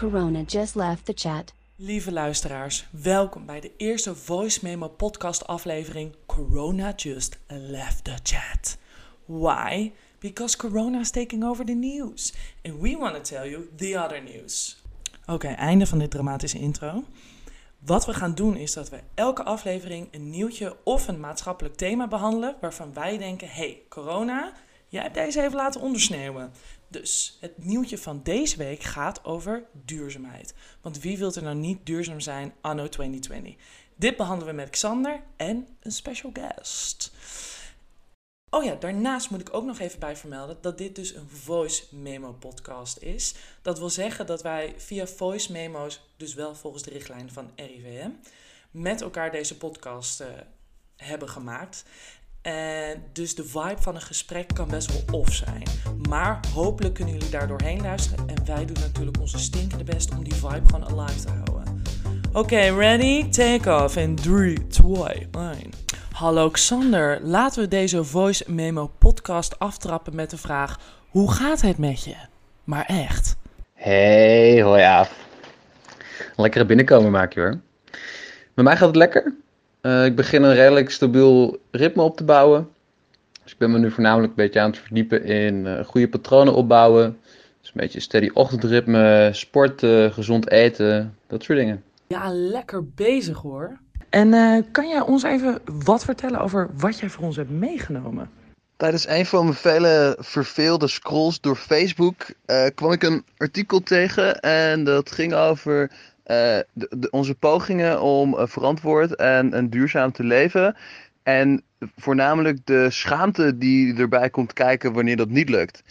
Corona just left the chat. Lieve luisteraars, welkom bij de eerste Voice Memo podcast aflevering Corona Just Left the Chat. Why? Because Corona is taking over the news. And we want to tell you the other news. Oké, einde van dit dramatische intro. Wat we gaan doen is dat we elke aflevering een nieuwtje of een maatschappelijk thema behandelen waarvan wij denken: hey, corona, jij hebt deze even laten ondersneeuwen. Dus het nieuwtje van deze week gaat over duurzaamheid. Want wie wil er nou niet duurzaam zijn anno 2020? Dit behandelen we met Xander en een special guest. Oh ja, daarnaast moet ik ook nog even bij vermelden dat dit dus een voice memo podcast is. Dat wil zeggen dat wij via voice memo's, dus wel volgens de richtlijnen van RIVM, met elkaar deze podcast uh, hebben gemaakt. En dus de vibe van een gesprek kan best wel off zijn. Maar hopelijk kunnen jullie daar doorheen luisteren. En wij doen natuurlijk onze stinkende best om die vibe gewoon alive te houden. Oké, ready? Take off in 3, 2, 1. Hallo Xander, laten we deze voice memo podcast aftrappen met de vraag: hoe gaat het met je? Maar echt. Hey, hoi af. Lekkere binnenkomen maak je hoor. Met mij gaat het lekker. Uh, ik begin een redelijk stabiel ritme op te bouwen. Dus ik ben me nu voornamelijk een beetje aan het verdiepen in uh, goede patronen opbouwen. Dus een beetje steady ochtendritme, sporten, gezond eten, dat soort dingen. Ja, lekker bezig hoor. En uh, kan jij ons even wat vertellen over wat jij voor ons hebt meegenomen? Tijdens een van mijn vele verveelde scrolls door Facebook uh, kwam ik een artikel tegen en dat ging over de, de, onze pogingen om verantwoord en, en duurzaam te leven. En voornamelijk de schaamte die erbij komt kijken wanneer dat niet lukt.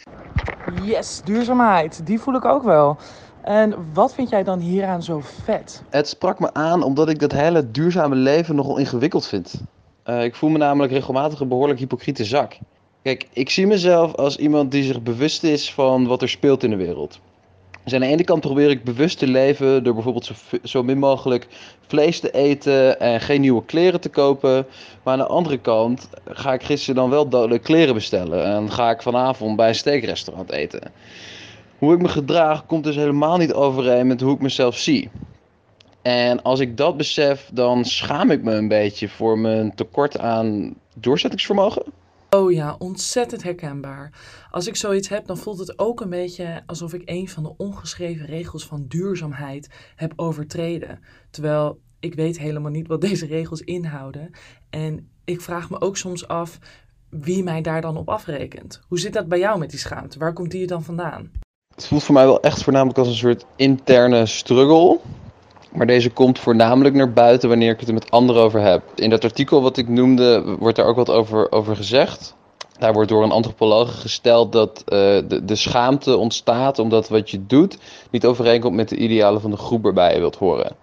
Yes, duurzaamheid, die voel ik ook wel. En wat vind jij dan hieraan zo vet? Het sprak me aan omdat ik dat hele duurzame leven nogal ingewikkeld vind. Uh, ik voel me namelijk regelmatig een behoorlijk hypocriete zak. Kijk, ik zie mezelf als iemand die zich bewust is van wat er speelt in de wereld. Dus aan de ene kant probeer ik bewust te leven door bijvoorbeeld zo, zo min mogelijk vlees te eten en geen nieuwe kleren te kopen. Maar aan de andere kant ga ik gisteren dan wel dode kleren bestellen en ga ik vanavond bij een steakrestaurant eten hoe ik me gedraag komt dus helemaal niet overeen met hoe ik mezelf zie. En als ik dat besef, dan schaam ik me een beetje voor mijn tekort aan doorzettingsvermogen. Oh ja, ontzettend herkenbaar. Als ik zoiets heb, dan voelt het ook een beetje alsof ik een van de ongeschreven regels van duurzaamheid heb overtreden. Terwijl ik weet helemaal niet wat deze regels inhouden. En ik vraag me ook soms af wie mij daar dan op afrekent. Hoe zit dat bij jou met die schaamte? Waar komt die dan vandaan? Het voelt voor mij wel echt voornamelijk als een soort interne struggle. Maar deze komt voornamelijk naar buiten wanneer ik het er met anderen over heb. In dat artikel wat ik noemde, wordt daar ook wat over, over gezegd. Daar wordt door een antropoloog gesteld dat uh, de, de schaamte ontstaat omdat wat je doet niet overeenkomt met de idealen van de groep waarbij je wilt horen.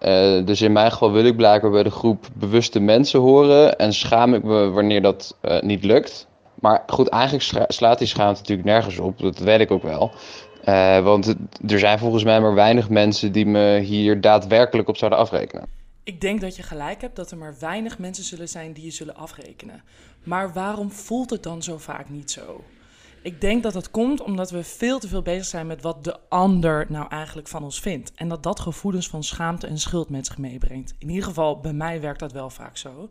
Uh, dus in mijn geval wil ik blijkbaar bij de groep bewuste mensen horen en schaam ik me wanneer dat uh, niet lukt. Maar goed, eigenlijk slaat die schaamte natuurlijk nergens op. Dat weet ik ook wel. Uh, want er zijn volgens mij maar weinig mensen die me hier daadwerkelijk op zouden afrekenen. Ik denk dat je gelijk hebt dat er maar weinig mensen zullen zijn die je zullen afrekenen. Maar waarom voelt het dan zo vaak niet zo? Ik denk dat dat komt omdat we veel te veel bezig zijn met wat de ander nou eigenlijk van ons vindt. En dat dat gevoelens van schaamte en schuld met zich meebrengt. In ieder geval, bij mij werkt dat wel vaak zo.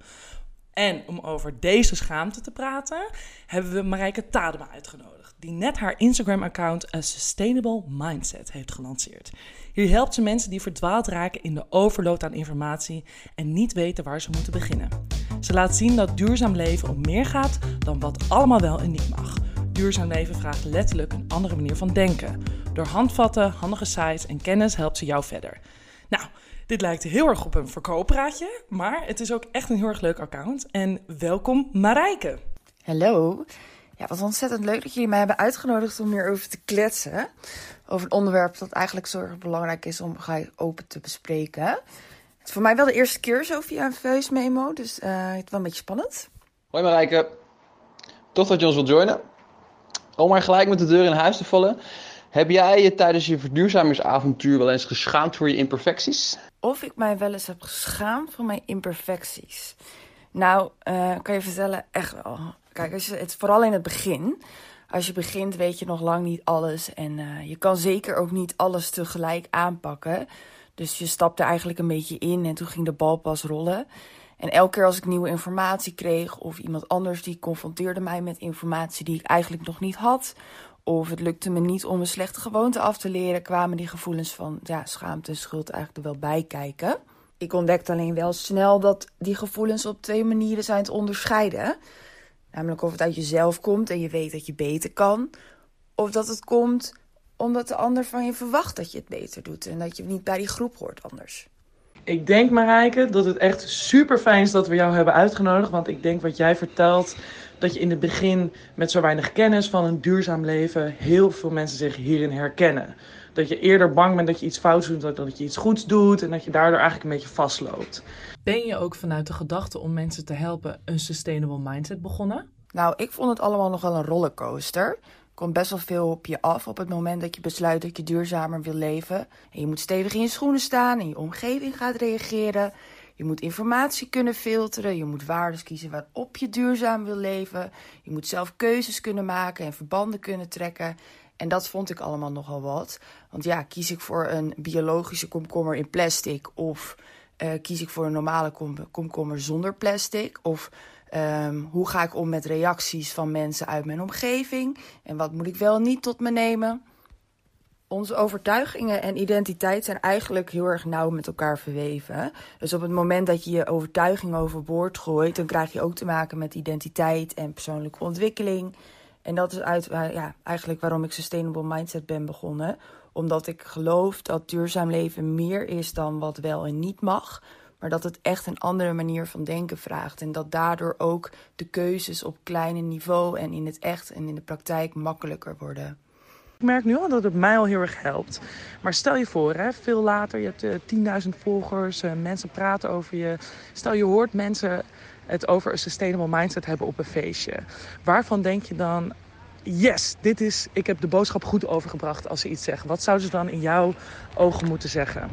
En om over deze schaamte te praten, hebben we Marijke Tadema uitgenodigd, die net haar Instagram-account A Sustainable Mindset heeft gelanceerd. Hier helpt ze mensen die verdwaald raken in de overload aan informatie en niet weten waar ze moeten beginnen. Ze laat zien dat duurzaam leven om meer gaat dan wat allemaal wel en niet mag. Duurzaam leven vraagt letterlijk een andere manier van denken. Door handvatten, handige sites en kennis helpt ze jou verder. Nou, dit lijkt heel erg op een verkooppraatje, maar het is ook echt een heel erg leuk account. En welkom Marijke. Hallo. Ja, wat ontzettend leuk dat jullie mij hebben uitgenodigd om hierover te kletsen. Over een onderwerp dat eigenlijk zo erg belangrijk is om open te bespreken. Het is voor mij wel de eerste keer zo via een voice memo, dus uh, het is wel een beetje spannend. Hoi Marijke. Tof dat je ons wilt joinen. Om maar gelijk met de deur in huis te vallen. Heb jij je tijdens je verduurzamingsavontuur wel eens geschaamd voor je imperfecties? Of ik mij wel eens heb geschaamd voor mijn imperfecties? Nou, uh, kan je vertellen, echt wel. Kijk, als je, het, vooral in het begin. als je begint weet je nog lang niet alles. En uh, je kan zeker ook niet alles tegelijk aanpakken. Dus je stapte eigenlijk een beetje in en toen ging de bal pas rollen. En elke keer als ik nieuwe informatie kreeg of iemand anders die confronteerde mij met informatie die ik eigenlijk nog niet had, of het lukte me niet om een slechte gewoonte af te leren, kwamen die gevoelens van ja, schaamte en schuld eigenlijk er wel bij kijken. Ik ontdekte alleen wel snel dat die gevoelens op twee manieren zijn te onderscheiden. Namelijk of het uit jezelf komt en je weet dat je beter kan, of dat het komt omdat de ander van je verwacht dat je het beter doet en dat je niet bij die groep hoort anders. Ik denk, Marijke, dat het echt super fijn is dat we jou hebben uitgenodigd. Want ik denk wat jij vertelt, dat je in het begin met zo weinig kennis van een duurzaam leven heel veel mensen zich hierin herkennen. Dat je eerder bang bent dat je iets fouts doet dan dat je iets goeds doet en dat je daardoor eigenlijk een beetje vastloopt. Ben je ook vanuit de gedachte om mensen te helpen een sustainable mindset begonnen? Nou, ik vond het allemaal nog wel een rollercoaster komt best wel veel op je af op het moment dat je besluit dat je duurzamer wil leven. En je moet stevig in je schoenen staan en je omgeving gaat reageren. Je moet informatie kunnen filteren. Je moet waardes kiezen waarop je duurzaam wil leven. Je moet zelf keuzes kunnen maken en verbanden kunnen trekken. En dat vond ik allemaal nogal wat. Want ja, kies ik voor een biologische komkommer in plastic of uh, kies ik voor een normale komkommer zonder plastic? Of Um, hoe ga ik om met reacties van mensen uit mijn omgeving? En wat moet ik wel niet tot me nemen? Onze overtuigingen en identiteit zijn eigenlijk heel erg nauw met elkaar verweven. Dus op het moment dat je je overtuiging overboord gooit, dan krijg je ook te maken met identiteit en persoonlijke ontwikkeling. En dat is uit, ja, eigenlijk waarom ik Sustainable Mindset ben begonnen. Omdat ik geloof dat duurzaam leven meer is dan wat wel en niet mag maar dat het echt een andere manier van denken vraagt. En dat daardoor ook de keuzes op kleine niveau en in het echt en in de praktijk makkelijker worden. Ik merk nu al dat het mij al heel erg helpt. Maar stel je voor, hè, veel later, je hebt uh, eh, 10.000 volgers, uh, mensen praten over je. Stel je hoort mensen het over een sustainable mindset hebben op een feestje. Waarvan denk je dan, yes, dit is, ik heb de boodschap goed overgebracht als ze iets zeggen. Wat zouden ze dan in jouw ogen moeten zeggen?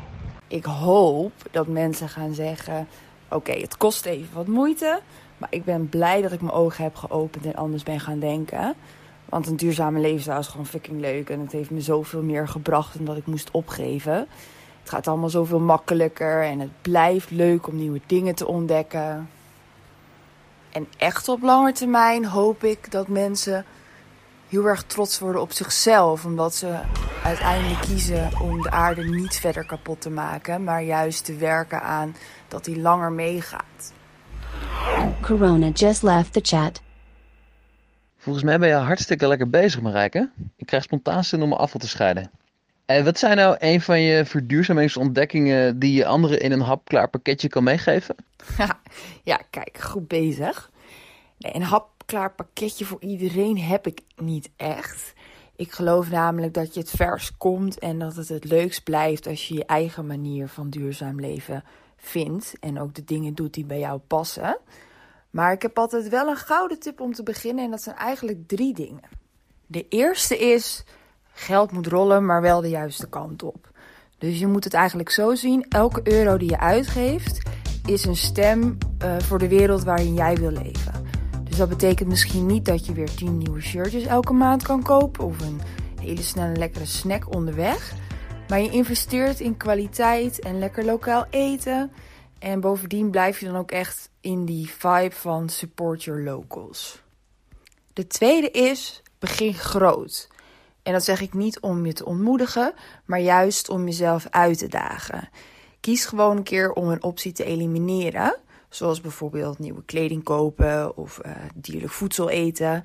ik hoop dat mensen gaan zeggen: Oké, het kost even wat moeite. Maar ik ben blij dat ik mijn ogen heb geopend en anders ben gaan denken. Want een duurzame levensstijl is gewoon fucking leuk. En het heeft me zoveel meer gebracht dan dat ik moest opgeven. Het gaat allemaal zoveel makkelijker. En het blijft leuk om nieuwe dingen te ontdekken. En echt op lange termijn hoop ik dat mensen heel erg trots worden op zichzelf. Omdat ze uiteindelijk kiezen om de aarde niet verder kapot te maken. Maar juist te werken aan dat die langer meegaat. Corona just left the chat. Volgens mij ben je hartstikke lekker bezig, Marijke. Ik krijg spontaan zin om mijn afval te scheiden. En wat zijn nou een van je verduurzamingsontdekkingen die je anderen in een hapklaar pakketje kan meegeven? ja, kijk, goed bezig. Nee, een hap klaar pakketje voor iedereen heb ik niet echt. Ik geloof namelijk dat je het vers komt en dat het het leukst blijft als je je eigen manier van duurzaam leven vindt en ook de dingen doet die bij jou passen. Maar ik heb altijd wel een gouden tip om te beginnen en dat zijn eigenlijk drie dingen. De eerste is: geld moet rollen, maar wel de juiste kant op. Dus je moet het eigenlijk zo zien: elke euro die je uitgeeft is een stem uh, voor de wereld waarin jij wil leven. Dus dat betekent misschien niet dat je weer 10 nieuwe shirtjes elke maand kan kopen of een hele snelle lekkere snack onderweg. Maar je investeert in kwaliteit en lekker lokaal eten. En bovendien blijf je dan ook echt in die vibe van support your locals. De tweede is begin groot. En dat zeg ik niet om je te ontmoedigen, maar juist om jezelf uit te dagen. Kies gewoon een keer om een optie te elimineren. Zoals bijvoorbeeld nieuwe kleding kopen of uh, dierlijk voedsel eten.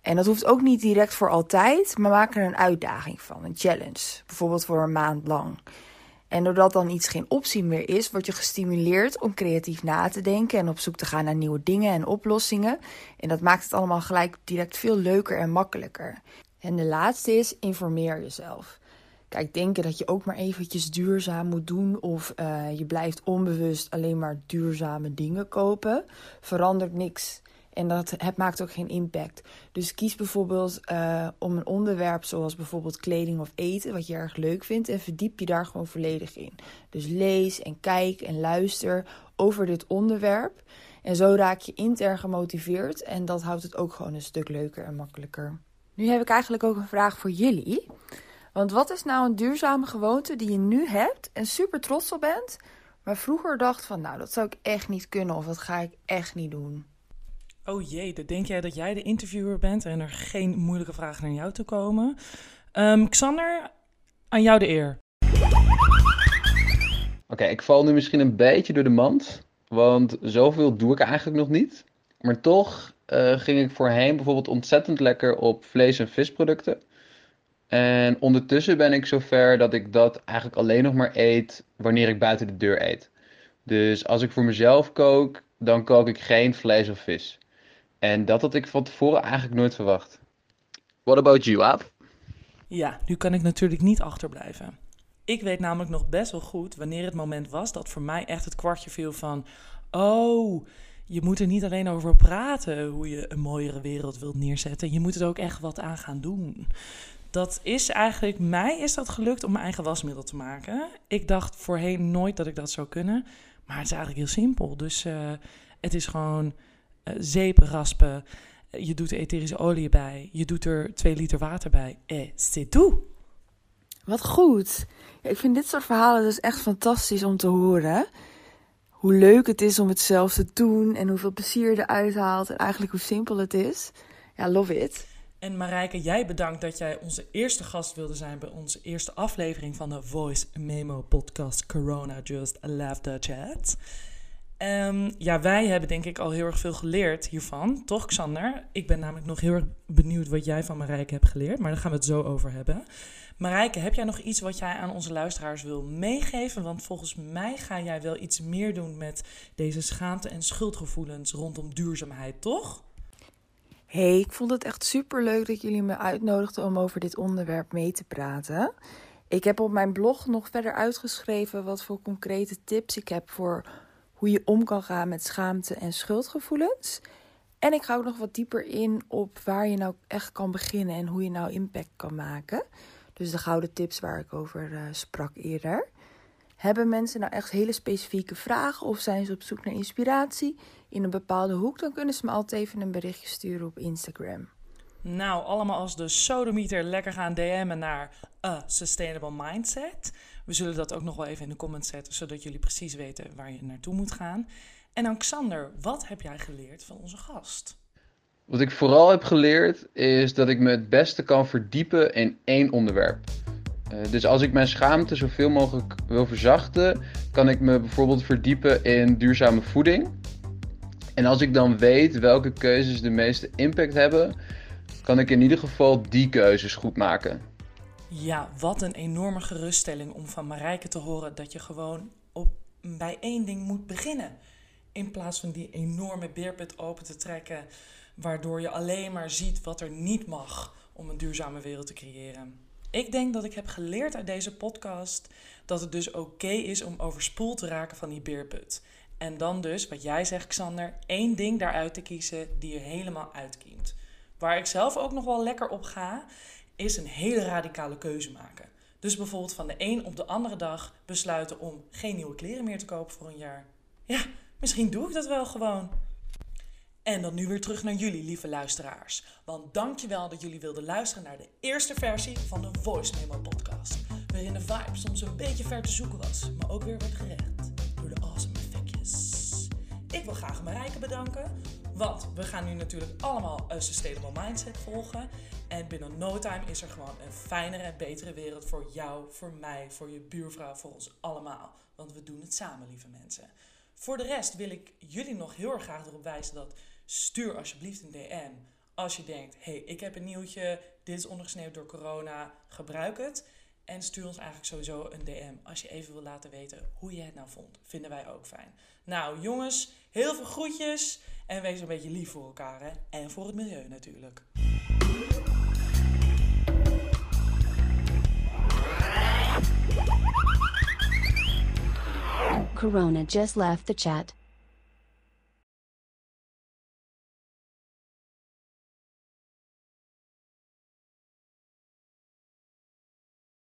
En dat hoeft ook niet direct voor altijd, maar maak er een uitdaging van, een challenge. Bijvoorbeeld voor een maand lang. En doordat dan iets geen optie meer is, word je gestimuleerd om creatief na te denken en op zoek te gaan naar nieuwe dingen en oplossingen. En dat maakt het allemaal gelijk direct veel leuker en makkelijker. En de laatste is: informeer jezelf. Kijk, denken dat je ook maar eventjes duurzaam moet doen of uh, je blijft onbewust alleen maar duurzame dingen kopen, verandert niks. En dat het maakt ook geen impact. Dus kies bijvoorbeeld uh, om een onderwerp zoals bijvoorbeeld kleding of eten, wat je erg leuk vindt, en verdiep je daar gewoon volledig in. Dus lees en kijk en luister over dit onderwerp. En zo raak je intern gemotiveerd en dat houdt het ook gewoon een stuk leuker en makkelijker. Nu heb ik eigenlijk ook een vraag voor jullie. Want wat is nou een duurzame gewoonte die je nu hebt en super trots op bent, maar vroeger dacht van, nou, dat zou ik echt niet kunnen of dat ga ik echt niet doen? Oh jee, dan denk jij dat jij de interviewer bent en er geen moeilijke vragen naar jou te komen. Um, Xander, aan jou de eer. Oké, ik val nu misschien een beetje door de mand, want zoveel doe ik eigenlijk nog niet. Maar toch uh, ging ik voorheen bijvoorbeeld ontzettend lekker op vlees- en visproducten. En ondertussen ben ik zover dat ik dat eigenlijk alleen nog maar eet wanneer ik buiten de deur eet. Dus als ik voor mezelf kook, dan kook ik geen vlees of vis. En dat had ik van tevoren eigenlijk nooit verwacht. What about you, Aap? Ja, nu kan ik natuurlijk niet achterblijven. Ik weet namelijk nog best wel goed wanneer het moment was dat voor mij echt het kwartje viel van... Oh, je moet er niet alleen over praten hoe je een mooiere wereld wilt neerzetten. Je moet er ook echt wat aan gaan doen. Dat is eigenlijk, mij is dat gelukt om mijn eigen wasmiddel te maken. Ik dacht voorheen nooit dat ik dat zou kunnen. Maar het is eigenlijk heel simpel. Dus uh, het is gewoon uh, raspen. Je doet er etherische olie bij. Je doet er 2 liter water bij. Et c'est tout. Wat goed. Ik vind dit soort verhalen dus echt fantastisch om te horen. Hoe leuk het is om het zelf te doen en hoeveel plezier je eruit haalt en eigenlijk hoe simpel het is. Ja, love it. En Marijke, jij bedankt dat jij onze eerste gast wilde zijn bij onze eerste aflevering van de Voice Memo podcast Corona Just Love the Chat. Um, ja, wij hebben denk ik al heel erg veel geleerd hiervan, toch Xander? Ik ben namelijk nog heel erg benieuwd wat jij van Marijke hebt geleerd, maar daar gaan we het zo over hebben. Marijke, heb jij nog iets wat jij aan onze luisteraars wil meegeven? Want volgens mij ga jij wel iets meer doen met deze schaamte en schuldgevoelens rondom duurzaamheid, toch? Hey, ik vond het echt super leuk dat jullie me uitnodigden om over dit onderwerp mee te praten. Ik heb op mijn blog nog verder uitgeschreven wat voor concrete tips ik heb voor hoe je om kan gaan met schaamte en schuldgevoelens. En ik ga ook nog wat dieper in op waar je nou echt kan beginnen en hoe je nou impact kan maken. Dus de gouden tips waar ik over uh, sprak eerder. Hebben mensen nou echt hele specifieke vragen of zijn ze op zoek naar inspiratie in een bepaalde hoek, dan kunnen ze me altijd even een berichtje sturen op Instagram. Nou, allemaal als de sodemieter lekker gaan DM'en naar A Sustainable Mindset. We zullen dat ook nog wel even in de comments zetten, zodat jullie precies weten waar je naartoe moet gaan. En dan Xander, wat heb jij geleerd van onze gast? Wat ik vooral heb geleerd is dat ik me het beste kan verdiepen in één onderwerp. Uh, dus als ik mijn schaamte zoveel mogelijk wil verzachten, kan ik me bijvoorbeeld verdiepen in duurzame voeding. En als ik dan weet welke keuzes de meeste impact hebben, kan ik in ieder geval die keuzes goed maken. Ja, wat een enorme geruststelling om van Marijke te horen dat je gewoon op, bij één ding moet beginnen. In plaats van die enorme beerput open te trekken, waardoor je alleen maar ziet wat er niet mag om een duurzame wereld te creëren. Ik denk dat ik heb geleerd uit deze podcast dat het dus oké is om overspoeld te raken van die beerput. En dan dus, wat jij zegt, Xander, één ding daaruit te kiezen die er helemaal uitkiemt. Waar ik zelf ook nog wel lekker op ga, is een hele radicale keuze maken. Dus bijvoorbeeld van de een op de andere dag besluiten om geen nieuwe kleren meer te kopen voor een jaar. Ja, misschien doe ik dat wel gewoon. En dan nu weer terug naar jullie, lieve luisteraars. Want dankjewel dat jullie wilden luisteren naar de eerste versie van de Voice Memo podcast. Waarin de vibe soms een beetje ver te zoeken was, maar ook weer werd gerecht door de awesome effectjes. Ik wil graag Marijke bedanken, want we gaan nu natuurlijk allemaal een Sustainable Mindset volgen. En binnen no time is er gewoon een fijnere en betere wereld voor jou, voor mij, voor je buurvrouw, voor ons allemaal. Want we doen het samen, lieve mensen. Voor de rest wil ik jullie nog heel erg graag erop wijzen dat stuur alsjeblieft een DM. Als je denkt, hey, ik heb een nieuwtje, dit is ondergesneeuwd door corona, gebruik het. En stuur ons eigenlijk sowieso een DM als je even wil laten weten hoe je het nou vond. Vinden wij ook fijn. Nou jongens, heel veel groetjes en wees een beetje lief voor elkaar hè? en voor het milieu natuurlijk. Corona just left the chat.